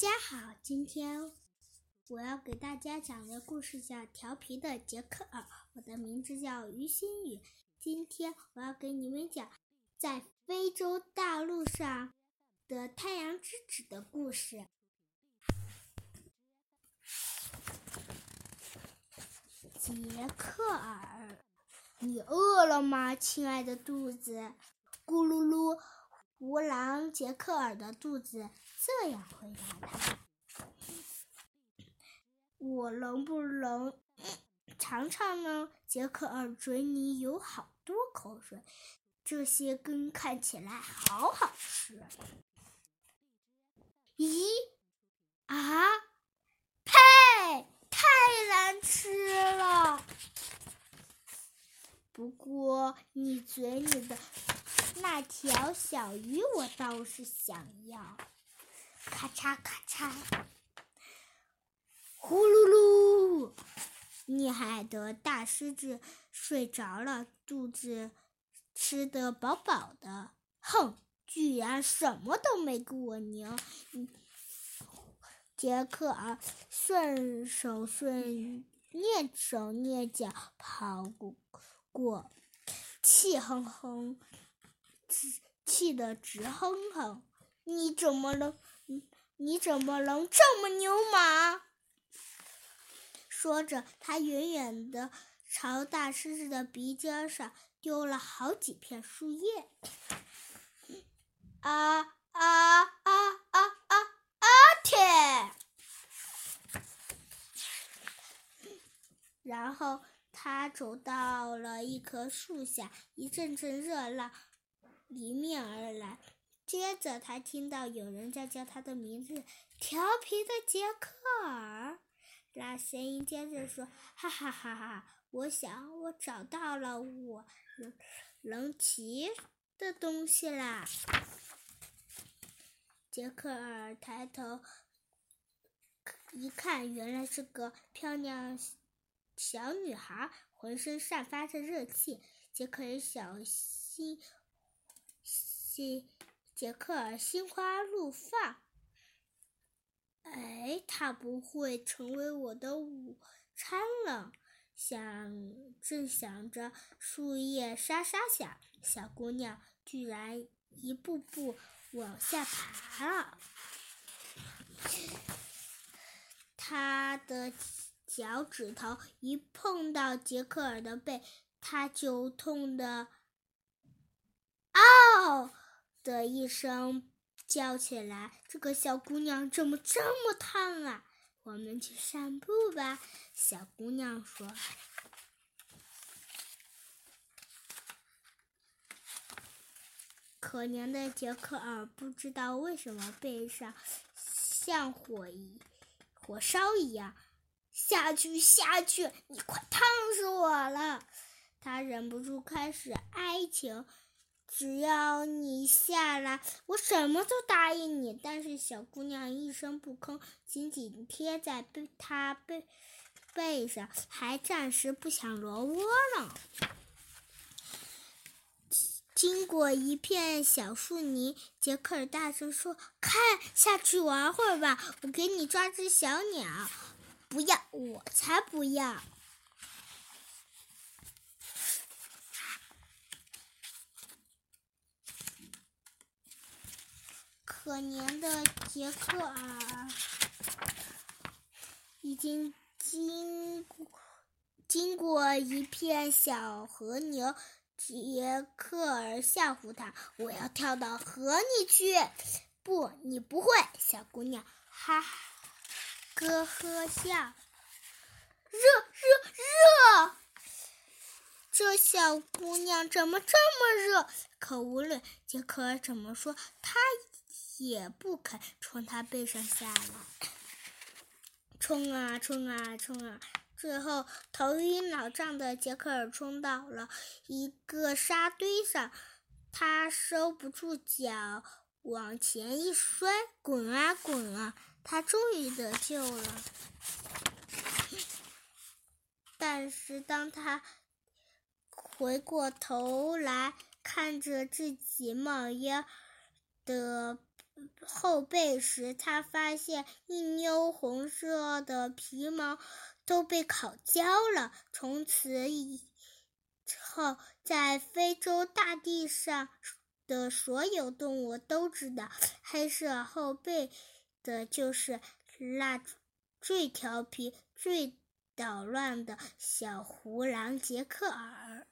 家好，今天我要给大家讲的故事叫《调皮的杰克尔》。我的名字叫于心雨。今天我要给你们讲在非洲大陆上的太阳之子的故事。杰克尔，你饿了吗，亲爱的肚子？咕噜噜，吴狼杰克尔的肚子。这样回答他：“我能不能尝尝呢？”杰克尔嘴里有好多口水，这些根看起来好好吃。咦？啊？呸！太难吃了。不过你嘴里的那条小鱼，我倒是想要。咔嚓咔嚓，呼噜噜！厉害的大狮子睡着了，肚子吃得饱饱的。哼，居然什么都没给我拧！杰克尔顺手顺蹑手蹑脚跑过，气哼哼，气得直哼哼。你怎么能？你怎么能这么牛马？说着，他远远的朝大狮子的鼻尖上丢了好几片树叶。啊啊啊啊啊啊！天！然后他走到了一棵树下，一阵阵热浪迎面而来。接着，他听到有人在叫他的名字，“调皮的杰克尔”。那声音接着说：“哈哈哈哈！我想我找到了我能能骑的东西啦！”杰克尔抬头一看，原来是个漂亮小女孩，浑身散发着热气。杰克尔小心心。杰克尔心花怒放，哎，他不会成为我的午餐了。想正想着，树叶沙沙响，小姑娘居然一步步往下爬了。她的脚趾头一碰到杰克尔的背，他就痛得，嗷！的一声叫起来：“这个小姑娘怎么这么烫啊？”我们去散步吧，小姑娘说。可怜的杰克尔不知道为什么背上像火一火烧一样，下去下去，你快烫死我了！他忍不住开始哀求。只要你下来，我什么都答应你。但是小姑娘一声不吭，紧紧贴在背他背背上，还暂时不想挪窝呢。经过一片小树林，杰克尔大声说：“看，下去玩会儿吧，我给你抓只小鸟。”“不要，我才不要！”可怜的杰克尔已经经过经过一片小河流，杰克尔吓唬他：“我要跳到河里去。”“不，你不会。”小姑娘哈咯呵笑。“热热热！”这小姑娘怎么这么热？可无论杰克怎么说，她。也不肯从他背上下来，冲啊冲啊冲啊！最后头晕脑胀的杰克尔冲到了一个沙堆上，他收不住脚，往前一摔，滚啊滚啊！他终于得救了。但是当他回过头来看着自己冒烟的。后背时，他发现一妞红色的皮毛都被烤焦了。从此以后，在非洲大地上的所有动物都知道，黑色后背的就是那最调皮、最捣乱的小胡狼杰克尔。